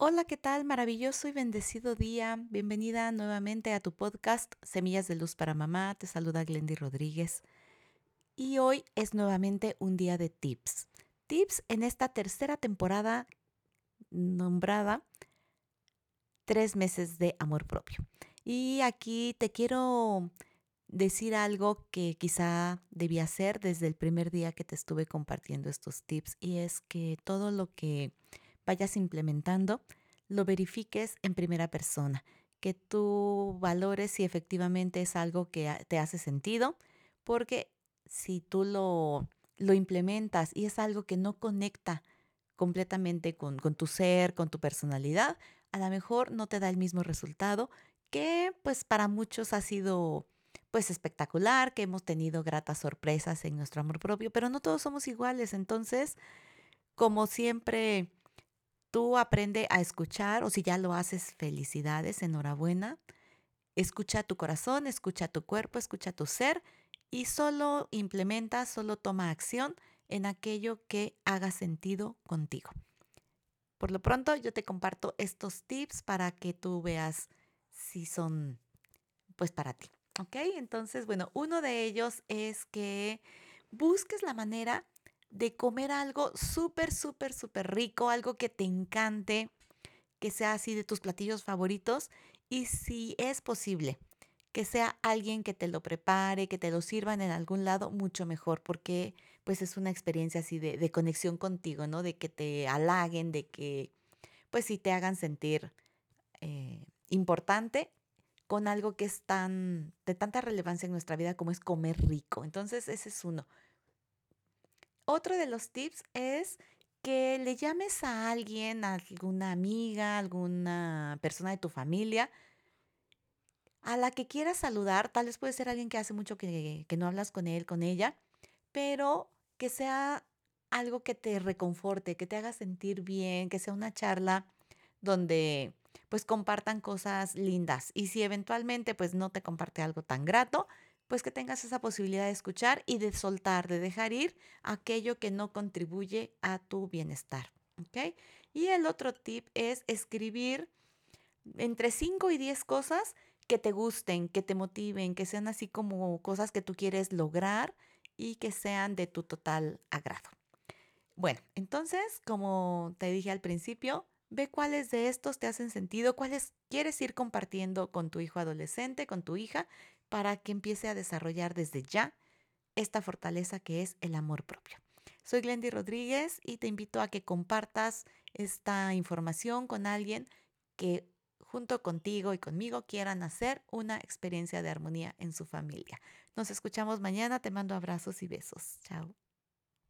Hola, ¿qué tal? Maravilloso y bendecido día. Bienvenida nuevamente a tu podcast Semillas de Luz para Mamá. Te saluda Glendy Rodríguez. Y hoy es nuevamente un día de tips. Tips en esta tercera temporada nombrada Tres meses de amor propio. Y aquí te quiero decir algo que quizá debía hacer desde el primer día que te estuve compartiendo estos tips y es que todo lo que vayas implementando, lo verifiques en primera persona, que tú valores si efectivamente es algo que te hace sentido, porque si tú lo, lo implementas y es algo que no conecta completamente con, con tu ser, con tu personalidad, a lo mejor no te da el mismo resultado que pues para muchos ha sido pues espectacular, que hemos tenido gratas sorpresas en nuestro amor propio, pero no todos somos iguales, entonces como siempre Tú aprende a escuchar o si ya lo haces, felicidades, enhorabuena. Escucha tu corazón, escucha tu cuerpo, escucha tu ser y solo implementa, solo toma acción en aquello que haga sentido contigo. Por lo pronto yo te comparto estos tips para que tú veas si son pues para ti. ¿Ok? Entonces, bueno, uno de ellos es que busques la manera de comer algo súper, súper, súper rico, algo que te encante, que sea así de tus platillos favoritos y si es posible, que sea alguien que te lo prepare, que te lo sirvan en algún lado, mucho mejor, porque pues es una experiencia así de, de conexión contigo, ¿no? De que te halaguen, de que pues sí te hagan sentir eh, importante con algo que es tan de tanta relevancia en nuestra vida como es comer rico. Entonces, ese es uno. Otro de los tips es que le llames a alguien, a alguna amiga, alguna persona de tu familia, a la que quieras saludar. Tal vez puede ser alguien que hace mucho que, que no hablas con él, con ella, pero que sea algo que te reconforte, que te haga sentir bien, que sea una charla donde pues compartan cosas lindas. Y si eventualmente pues no te comparte algo tan grato, pues que tengas esa posibilidad de escuchar y de soltar, de dejar ir aquello que no contribuye a tu bienestar. ¿ok? Y el otro tip es escribir entre 5 y 10 cosas que te gusten, que te motiven, que sean así como cosas que tú quieres lograr y que sean de tu total agrado. Bueno, entonces, como te dije al principio, ve cuáles de estos te hacen sentido, cuáles quieres ir compartiendo con tu hijo adolescente, con tu hija, para que empiece a desarrollar desde ya esta fortaleza que es el amor propio. Soy Glendy Rodríguez y te invito a que compartas esta información con alguien que junto contigo y conmigo quieran hacer una experiencia de armonía en su familia. Nos escuchamos mañana, te mando abrazos y besos. Chao.